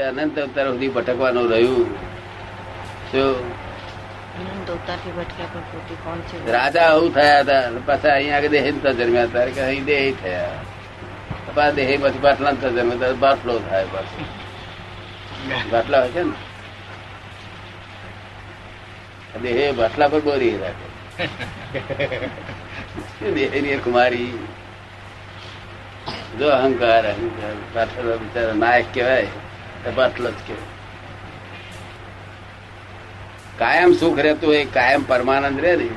અનંત અવતાર સુધી ભટકવાનું રહ્યું. રાજા આવું થયા હતા. પાછા અહીંયા આગળ દેહ જન્મ્યા. હતા કે અહીં દેહ થયા. પાછા દેહ પછી બાટલા જન્મ્યા. હતા બાટલો થાય પાછો. બાટલા હોય છે ને? દેહ બાટલા પર બોરી રાખે. દેહની કુમારી જો અહંકાર અહંકાર. બાટલો બિચારા નાયક કહેવાય. તો બાટલો જ કાયમ સુખ રહેતું હોય કાયમ પરમાનંદ રહે ને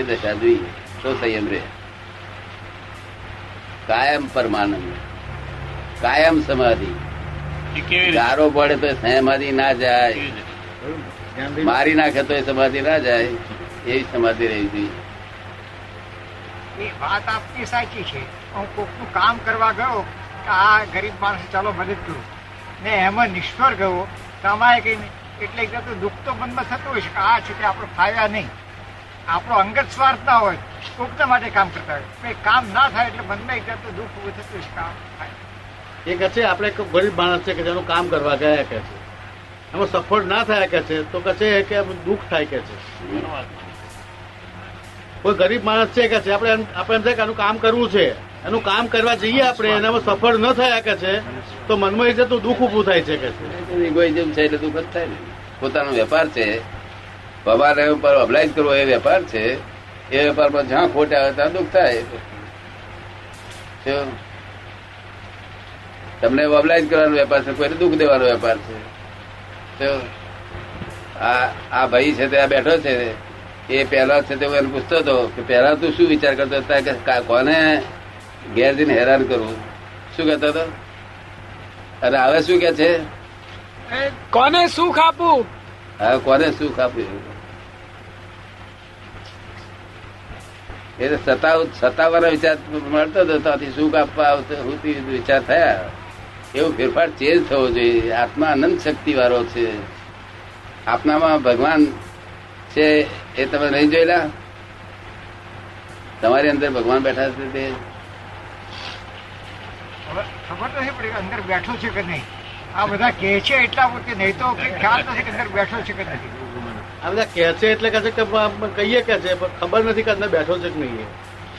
એ દશા જોઈએ તો સંયમ રહે. કાયમ પરમાનંદ કાયમ સમાધિ. એ ગારો પડે તો સમાધિ ના જાય. મારી નાખે તો સમાધિ ના જાય. એવી સમાધિ રહી હતી એ વાત આપની સાચી છે. હું કોકનું કામ કરવા ગયો આ ગરીબ માણસ ચાલો મદદ કરું. ને એમાં નિષ્ફળ ગયો. તો અમારે કઈ નહીં. એટલે એક જાતનું દુઃખ તો મનમાં થતું હોય છે કે આ છે તે આપણે ફાવ્યા નહીં. આપણો અંગત સ્વાર્થ ના હોય કોકના માટે કામ કરતા હોય. કામ ના થાય એટલે મનમાં એક જાતનું દુઃખ ઉભું થતું હોય છે કે આ થાય. એ કહે છે આપણે એક ગરીબ માણસ છે કે જેનું કામ કરવા ગયા કે છે. એમાં સફળ ના થયા કે છે તો કહે છે કે દુઃખ થાય કે છે. કોઈ ગરીબ માણસ છે કે છે? આપણે આપણે એમ થાય કે આનું કામ કરવું છે. એનું કામ કરવા જઈએ આપણે એનામાં સફળ ન થયા કે છે તો મનમાં એ તો દુઃખ ઊભું થાય છે કે છે. ઇગોઇઝમ છે એટલે દુઃખ જ થાય ને. પોતાનો વેપાર છે પગાર ઉપર અબલાઇઝ કરવો એ વેપાર છે એ વેપારમાં જ્યાં ખોટ આવે ત્યાં દુઃખ થાય? તમને ઓબલાઇઝ કરવાનો વેપાર છે કોઈને દુઃખ દેવાનો વેપાર છે? આ આ ભાઈ છે તે આ બેઠો છે એ પહેલા છે તે હું એને પૂછતો હતો કે પહેલા તું શું વિચાર કરતો હતા? કે કોને ઘેર જઈને હેરાન કરવું? શું કહેતો હતો? અને હવે શું કે છે? કોને સુખ આપવું હવે કોને સુખ આપ્યું એ તો સતાવ સતાવવાનો વિચાર મળતો હતો ત્યાંથી સુખ આપવા આવતો વિચાર થયા. એવું ફેરફાર ચેન્જ થવો જોઈએ. આત્મા અનંત શક્તિ વાળો છે. આપનામાં ભગવાન છે. એ તમે નહીં જોયેલા? તમારી અંદર ભગવાન બેઠા છે તે? ખબર નથી પડી કે અંદર બેઠો છે કે નહીં. આ બધા કહે છે એટલા વખતે નહીં તો ખ્યાલ નથી કે અંદર બેઠો છે કે નથી. આ બધા કહે છે એટલે કહે છે કે કહીએ કે છે પણ ખબર નથી કે અંદર બેઠો છે કે નહીં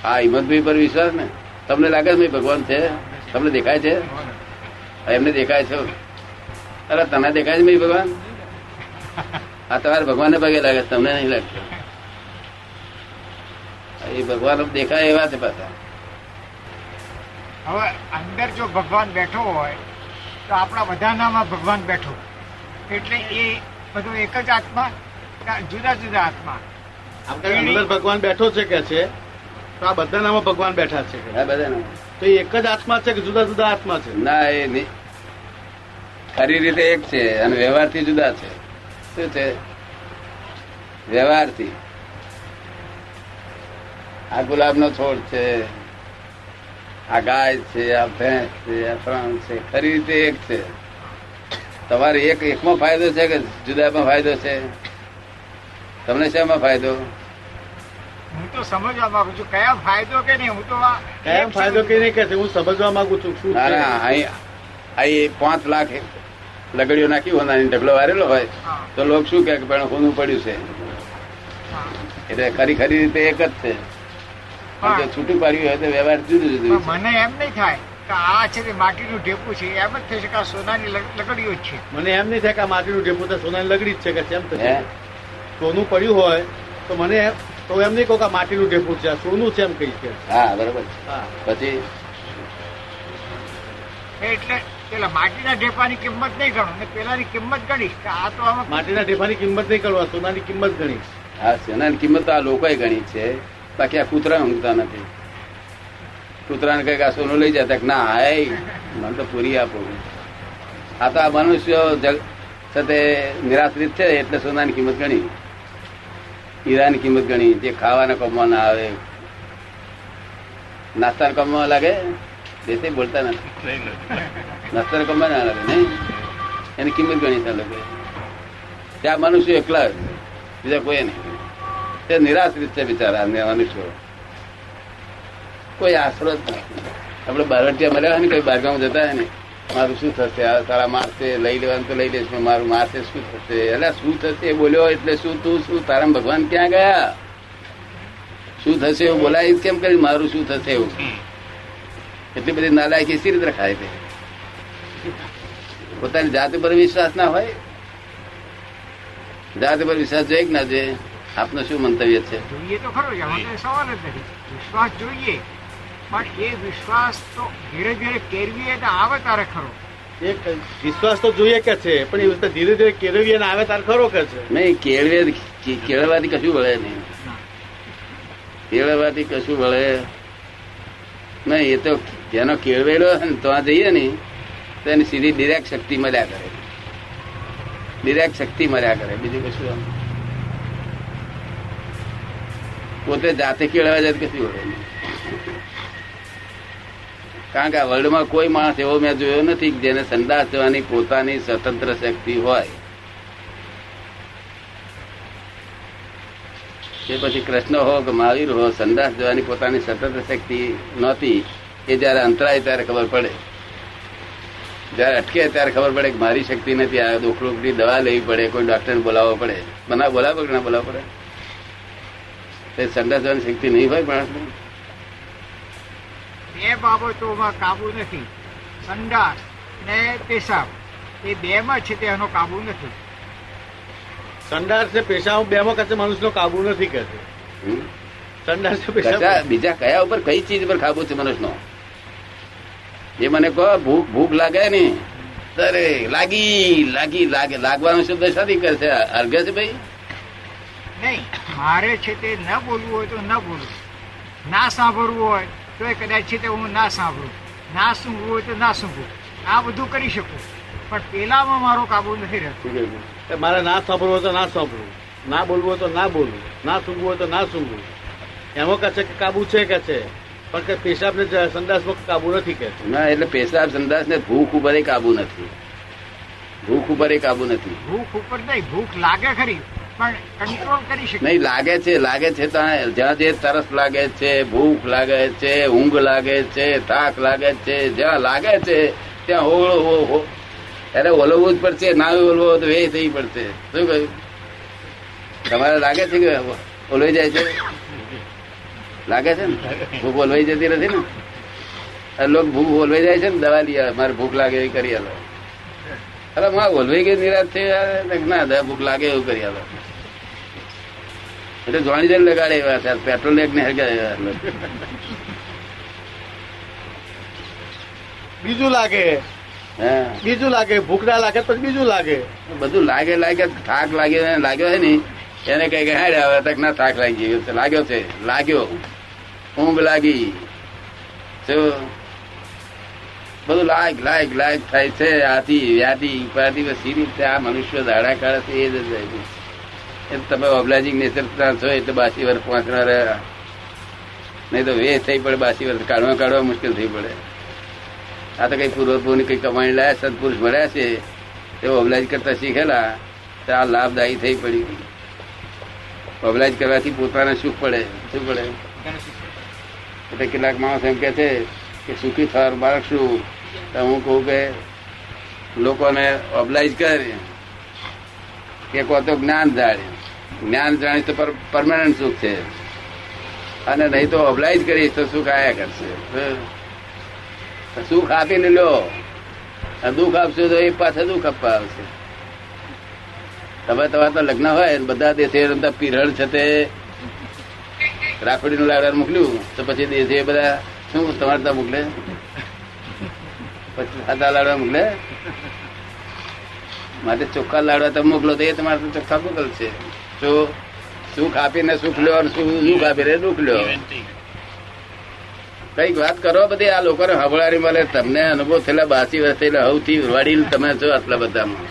હા હિંમતભાઈ પર વિશ્વાસ ને. તમને લાગે છે ભગવાન છે? તમને દેખાય છે? એમને દેખાય છે. અરે તને દેખાય છે ભાઈ ભગવાન? આ તમારે ભગવાનને પગે લાગે તમને નહીં લાગતો. એ ભગવાન દેખાય એવા છે પાછા. હવે અંદર જો ભગવાન બેઠો હોય તો આપણા બધાનામાં ભગવાન બેઠો. એટલે એ બધું એક જ આત્મા જુદા જુદા આત્મા. આપણે અંદર ભગવાન બેઠો છે કે છે તો આ બધાનામાં ભગવાન બેઠા છે તો એ એક જ આત્મા છે કે જુદા જુદા આત્મા છે? ના એ નહીં. ખરી રીતે એક છે અને વ્યવહારથી જુદા છે. શું છે? વ્યવહારથી. આ ગુલાબનો છોડ છે આ ગાય છે આ ભેંસ છે આ પ્રાણ છે ખરી રીતે એક છે. તમારે એક એકમાં ફાયદો છે કે જુદામાં ફાયદો છે? તમને શેમાં ફાયદો? હું તો સમજવા માંગુ છું કયા ફાયદો કે નહીં? હું તો કયા ફાયદો કે નહીં કે હું સમજવા માંગુ છું શું પાંચ લાખ લગડીઓ નાખી હોય ઢગલો વારેલો હોય તો લોકો શું કે પણ હોનું પડ્યું છે? એટલે ખરી ખરી રીતે એક જ છે. જો છૂટું પાડ્યું હોય તો વ્યવહાર જુદું જુદું મને એમ નહીં થાય કે આ છે તે માટીનું ઢેપું છે એમ જ થશે કે આ સોનાની લગ- જ છે. મને એમ નહીં થાય કે આ માટીનું ઢેપું તો સોનાની લગડી જ છે કે કેમ હે? થશે સોનું પડ્યું હોય તો મને તો એમ નહીં કહું કે માટી માટીનું ઢેપું છે સોનું છે એમ કઈ છે હા બરોબર હા. પછી? એટલે પેલા માટીના ઢેપાની કિંમત નહીં ગણો. ને પેલાની કિંમત ગણીશ. કે આ તો આમાં માટીના ઢેફાની કિંમત નહીં ગણવા સોનાની કિંમત ગણી હા સોનાની કિંમત તો આ લોકોએ ગણી છે. બાકી આ કૂતરા ઊંઘતા નથી. કૂતરાને કંઈક આ સોનું લઈ જતા ના આય મને તો પૂરી આપો. આ તો આ મનુષ્યો જગ સાથે નિરાશ્રિત છે એટલે સોનાની કિંમત ગણી. હીરાની કિંમત ગણી. જે ખાવાના કમવાના ના આવે. નાસ્તાના કમવા લાગે દેશે બોલતા નથી. નહીં. નાસ્તાના લાગે નહીં? એની કિંમત ગણી છે લોકો ત્યાં મનુષ્ય એકલા બીજા કોઈ નહીં. તે નિરાશ્રિત છે બિચારા મનુષ્યો કોઈ આશરો જ આપણે બારવટિયા મળ્યા ને કોઈ બારગામ જતા હોય ને મારું શું થશે? આ તારા મારશે લઈ લેવાનું તો લઈ લઈશ પણ મારું મારશે શું થશે? એટલે શું થશે એ બોલ્યો એટલે શું તું શું? તારા ભગવાન ક્યાં ગયા? શું થશે એવું બોલાય કેમ કરી મારું શું થશે એવું? એટલી બધી નાલાયકી સી રીતે રખાય તે? પોતાની જાત પર વિશ્વાસ ના હોય જાત પર વિશ્વાસ જોઈએ કે ના જોઈએ આપનું શું મંતવ્ય છે? જોઈએ તો ખરો સવાલ જ નથી. વિશ્વાસ જોઈએ પણ એ વિશ્વાસ તો ધીરે ધીરે કેળવીએ તો આવે તારે ખરો. એક વિશ્વાસ તો જોઈએ કે છે પણ એ વખતે ધીરે ધીરે કેળવીએ ને આવે તારે ખરો કે છે? નહીં કેળવે કેળવવાથી કશું વળે નહીં. કેળવવાથી કશું વળે નહીં. એ તો જેનો કેળવેલો હોય ને તો આ જઈએ ને. તો એની સીધી ડિરેક્ટ શક્તિ મળ્યા કરે. ડિરેક્ટ શક્તિ મળ્યા કરે. બીજું કશું આમ. પોતે જાતે કેળવા જાય તો કશું હોય કારણ કે આ વર્લ્ડમાં કોઈ માણસ એવો મેં જોયો નથી જેને સંદાસ જવાની પોતાની સ્વતંત્ર શક્તિ હોય. એ પછી કૃષ્ણ હો કે મહાવીર હો, સંદાસ જવાની પોતાની સ્વતંત્ર શક્તિ નહોતી. એ જયારે અંતરાય ત્યારે ખબર પડે. જયારે અટકે ત્યારે ખબર પડે કે મારી શક્તિ નથી આ દુખડુકની દવા લેવી પડે કોઈ ડોક્ટર બોલાવવો પડે. બના બોલાવો કે ના બોલાવવો પડે? તે સંદાસ જવાની શક્તિ નહીં હોય માણસને બે બાબતોમાં કાબુ નથી. સંડાસ ને પેશાબ એ બેમાં છે તેનો કાબુ નથી. સંડાસ છે પેશાબ બેમાં કશે નો કાબુ નથી કે સંડાસ બીજા કયા ઉપર કઈ ચીજ પર કાબુ છે મનુષ્યનો? એ મને કહો ભૂખ ભૂખ લાગે ને? અરે લાગી લાગી લાગે. લાગવાનો શબ્દ શાથી કરે છે અર્ઘ છે ભાઈ? નહીં મારે છે તે ન બોલવું હોય તો ન બોલવું ના સાંભળવું હોય તો એ કદાચ છે તે હું ના સાંભળું. ના સૂંઘવું હોય તો ના સૂંઘવું આ બધું કરી શકું. પણ પેલામાં મારો કાબુ નથી રહેતો? મારે ના સાંભળવું હોય તો ના સાંભળવું ના બોલવું હોય તો ના બોલવું ના સૂંઘવું હોય તો ના સૂંઘવું એમાં કહે છે કે કાબુ છે કે છે? પણ કે પેશાબ ને સંડાસમાં કાબુ નથી કે? ના એટલે પેશાબ સંદાસ ને ભૂખ ઉપર એ કાબુ નથી. ભૂખ ઉપર એ કાબુ નથી. ભૂખ ઉપર નહીં ભૂખ લાગે ખરી પણ કંટ્રોલ કરી શકે. નહીં લાગે છે લાગે છે ત્યાં જ્યાં જે તરસ લાગે છે ભૂખ લાગે છે ઊંઘ લાગે છે થાક લાગે છે જ્યાં લાગે છે ત્યાં હોળો હો હો. એટલે ઓલવવું જ પડશે ના ઓલવો તો એ થઈ પડશે. શું કહ્યું? તમારે લાગે છે કે ઓલવાઈ જાય છે? લાગે છે ને? ભૂખ ઓલવાઈ જતી નથી ને? લોકો ભૂખ ઓલવાઈ જાય છે ને દવા લઈ મારે ભૂખ લાગે એવી કરી આલો. અરે માં ઓલવાઈ ગઈ નિરાશ છે? ના ભૂખ લાગે એવું કરી આલો. એટલે જોણી જઈને લગાડે એવા છે. પેટ્રોલ એક ને હરગાડે એવા બીજું લાગે. હા? બીજું લાગે. ભૂખ ના લાગે પછી બીજું લાગે. બધું લાગે લાગે. થાક લાગ્યો લાગ્યો છે ને એને કઈ કઈ હાડે હવે તક ના થાક લાગી ગયો લાગ્યો છે. લાગ્યો. ઊંઘ લાગી. શું બધું લાયક લાયક લાયક થાય છે, આથી વ્યાધી, ઉપાધિ બધી રીતે આ મનુષ્ય દાડા કાળે છે, એ જ જાય છે. તમે ઓબ્લાજિંગ નેચર છો, એટલે બાસી વર્ષ રહ્યા. નહીં તો વેસ્ટ થઈ પડે, બાસી વર્ષ કાઢવા કાઢવા મુશ્કેલ થઈ પડે. આ તો કઈ પૂર્વપૂર્વની કઈ કમાણી લાયા સદપુરુષ મળ્યા છે, તેઓ અબલાજ કરતા શીખેલા, તો આ લાભદાયી થઈ પડી. અબલાજ કરવાથી પોતાને સુખ પડે, શું પડે. એટલે કેટલાક માણસ એમ કે છે કે સુખી થવાનું બાળક શું? તો હું કહું કે લોકોને ઓબલાઇઝ કરી. કે કો તો જ્ઞાન જાણે. જ્ઞાન જાણી તો પરમાનન્ટ સુખ છે. અને નહીં તો ઓબલાઇઝ કરીશ તો સુખ આયા કરશે. સુખ આપીને લો. દુઃખ આપશો તો એ પાછા દુઃખ આપવા આવશે. તમે તમારે તો લગ્ન હોય બધા દેશે રમતા છે તે રાખોડીનું લાડવા મોકલ્યું, તો પછી દેશે બધા, શું તમારે ત્યાં મોકલે? પછી સાદા લાડવા મોકલે? માટે ચોખ્ખા લાડવા તમે મોકલો, તો એ તમારે તો ચોખ્ખા મોકલશે જો સુખ આપીને સુખ લ્યો અને સુખ આપીને દુઃખ લ્યો કંઈક વાત કરો બધી, આ લોકોને હબળારી મળે, તમને અનુભવ થયેલા, બાસી વર્ષ થયેલા, હવથી વડીલ તમે છો આટલા બધામાં.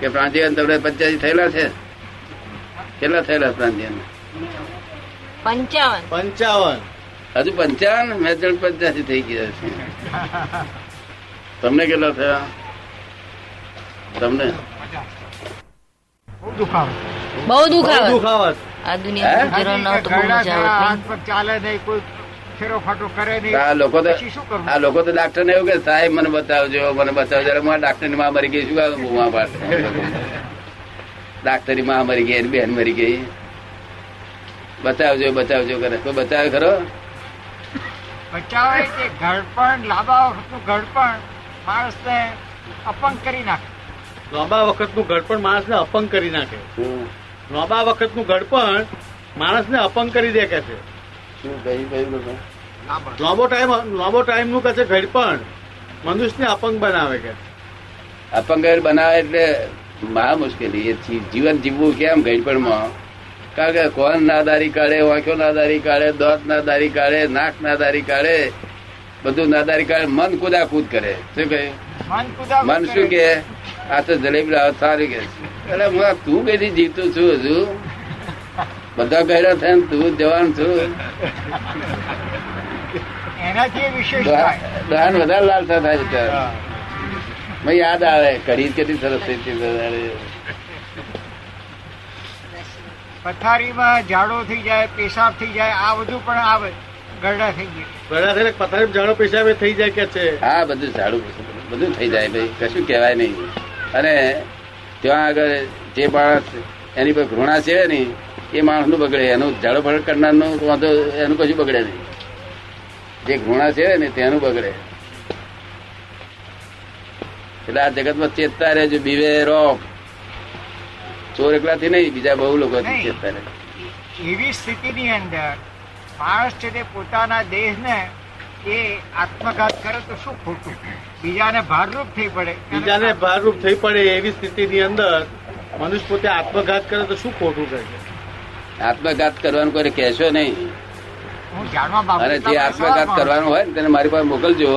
કે પ્રાંતિયન તમને પંચ્યાસી થયેલા છે? કેટલા થયેલા પ્રાંતિયન? પંચાવન. પંચાવન. હજુ પંચાવન? મેં જણ પંચ્યાસી થઈ ગયા છે. તમને કેટલા થયા? તમને? બહુ દુખાવે. બહુ દુઃખ બહુ આવે દુઃખ આવે છે. આ દુનિયા ગુજરો ન તો બહુ ઘરડા મજા ઘરડા આવે હાથ પગ ચાલે નહીં કોઈ ફેરો ફાટો કરે નહીં. આ લોકો તો ડાક્ટર ને એવું કે સાહેબ મને બતાવજો મને બતાવજો. ડાક્ટરની માં મરી ગઈ શું કહું બૂમા પાડે ડાક્ટરી માં મરી ગઈ એની બેન મરી ગઈ. બતાવજો બતાવજો કરે. કોઈ બતાવે ખરો? બચાવે કે ઘડપણ? લાંબા વખતનું ઘડપણ માણસને અપંગ કરી નાખે. લાંબા વખતનું ઘડપણ માણસને અપંગ કરી નાખે. લાંબા વખતનું ઘડપણ માણસને અપંગ કરી દે કે છે? શું ટાઈમ? લાંબો. ટાઈમ લાંબો ટાઈમનું કે છે ઘડપણ? મનુષ્યને અપંગ બનાવે કે અપંગ બનાવે એટલે મહા મુશ્કેલી. એ જીવન જીવવું કેમ ગઈપણમાં કારણ કે કોણ નાદારી કાઢે વાંખ્યો નાદારી કાઢે દોત નાદારી કાઢે નાક નાદારી કાઢે બધું નાદારી કાઢે મન કુદાકૂદ કરે. શું કહે? મન શું કે આ તો જલેબી લાવો સારું કે એટલે હું તું કઈથી જીવતું છું હજુ? બધા ગયડા થાય તું જવાનું છું. દહાન વધારે લાલસા થાય યાદ આવે કરી કેટલી સરસ થઈ. પથારીમાં ઝાડો થઈ જાય પેશાબ થઈ જાય આ બધું પણ આવે ગરડા થઈ જાય ગરડા થઈને પથારી ઝાડો પેશાબે થઈ જાય કે છે? હા બધું ઝાડું બધું થઈ જાય ભાઈ કશું કહેવાય નહીં. અને ત્યાં આગળ જે માણસ એની પર ઘૃણા છે ને એ માણસનું બગડે એનું ઝાડો ફળ કરનારનું વાંધો એનું કશું બગડે નહીં. જે ઘૃણા છે ને તેનું બગડે. એટલે આ જગતમાં ચેતતા રહેજો બીવે રોક ચોર એકલાથી નહીં બીજા બહુ લોકો એવી સ્થિતિની અંદર માણસ છે તે પોતાના દેહને એ આત્મઘાત કરે તો શું ખોટું? બીજાને ભારરૂપ થઈ પડે. બીજાને ભારરૂપ થઈ પડે એવી સ્થિતિની અંદર મનુષ્ય પોતે આત્મઘાત કરે તો શું ખોટું કરે આત્મઘાત કરવાનું કોઈ કહેશો નહીં. હું જાણવા અને જે આત્મઘાત કરવાનો હોય ને તેને મારી પાસે મોકલજો.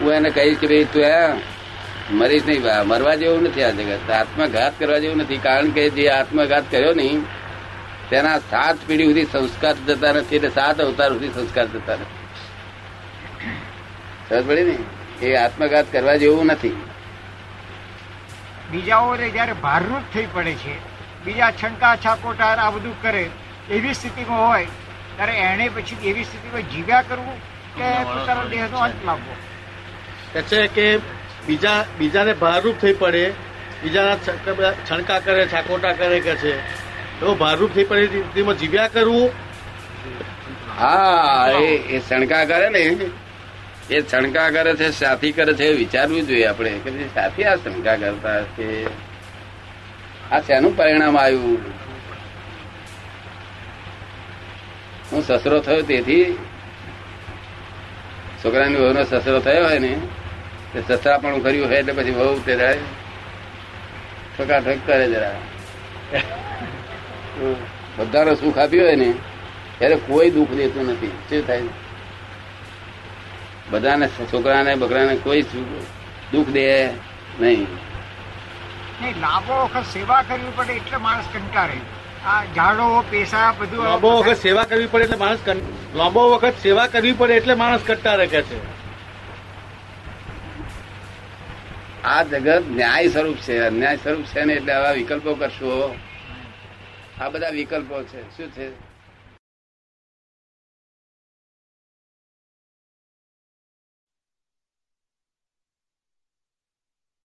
હું એને કહીશ કે ભાઈ તું મરીશ નહીં. મરવા જેવું નથી આ જગત. આત્મઘાત કરવા જેવું નથી. કારણ કે જે આત્મઘાત કર્યો નહીં તેના સાત પેઢી સુધી સંસ્કાર જતા નથી એટલે સાત અવતાર સુધી સંસ્કાર જતા નથી. સમજ પડી ને? એ આત્મઘાત કરવા જેવું નથી. બીજાઓને જયારે ભારરૂપ થઈ પડે છે બીજા છંકા છાકોટાર આ બધું કરે એવી સ્થિતિમાં હોય ત્યારે એને પછી એવી સ્થિતિમાં જીવ્યા કરવું કે પોતાના દેહનો અંત લાવવો? કે છે કે બીજા બીજાને ભારરૂપ થઈ પડે, બીજાના છણકા કરે, છાકોટા કરે કે છે. એવો ભારરૂપ થઈ પડે તેમાં જીવ્યા કરવું? હા, એ શણકા કરે ને. એ શણકા કરે છે, સાથી કરે છે વિચારવું જોઈએ આપણે કે સાથી આ શણકા કરતા છે આ શેનું પરિણામ આવ્યું? હું સસરો થયો તેથી. છોકરાની વહુનો સસરો થયો હોય ને. પણ કર્યું હોય એટલે પછી વહુ તે ઠકાઠક કરે જરા. બધાનો સુખ આપ્યું હોય ને ત્યારે કોઈ દુઃખ દેતું નથી. શું થાય? બધાને છોકરાને બકરાને કોઈ સુખ દુઃખ દે નહીં. નહીં લાંબો વખત સેવા કરવી પડે એટલે માણસ કંટાળે. આ ઝાડો પેશા બધું લાંબો વખત સેવા કરવી પડે એટલે માણસ લાંબો વખત સેવા કરવી પડે એટલે માણસ કંટાળે કે છે. આ જગત ન્યાય સ્વરૂપ છે. અન્યાય સ્વરૂપ છે ને એટલે આવા વિકલ્પો કરશો. આ બધા વિકલ્પો છે. શું છે?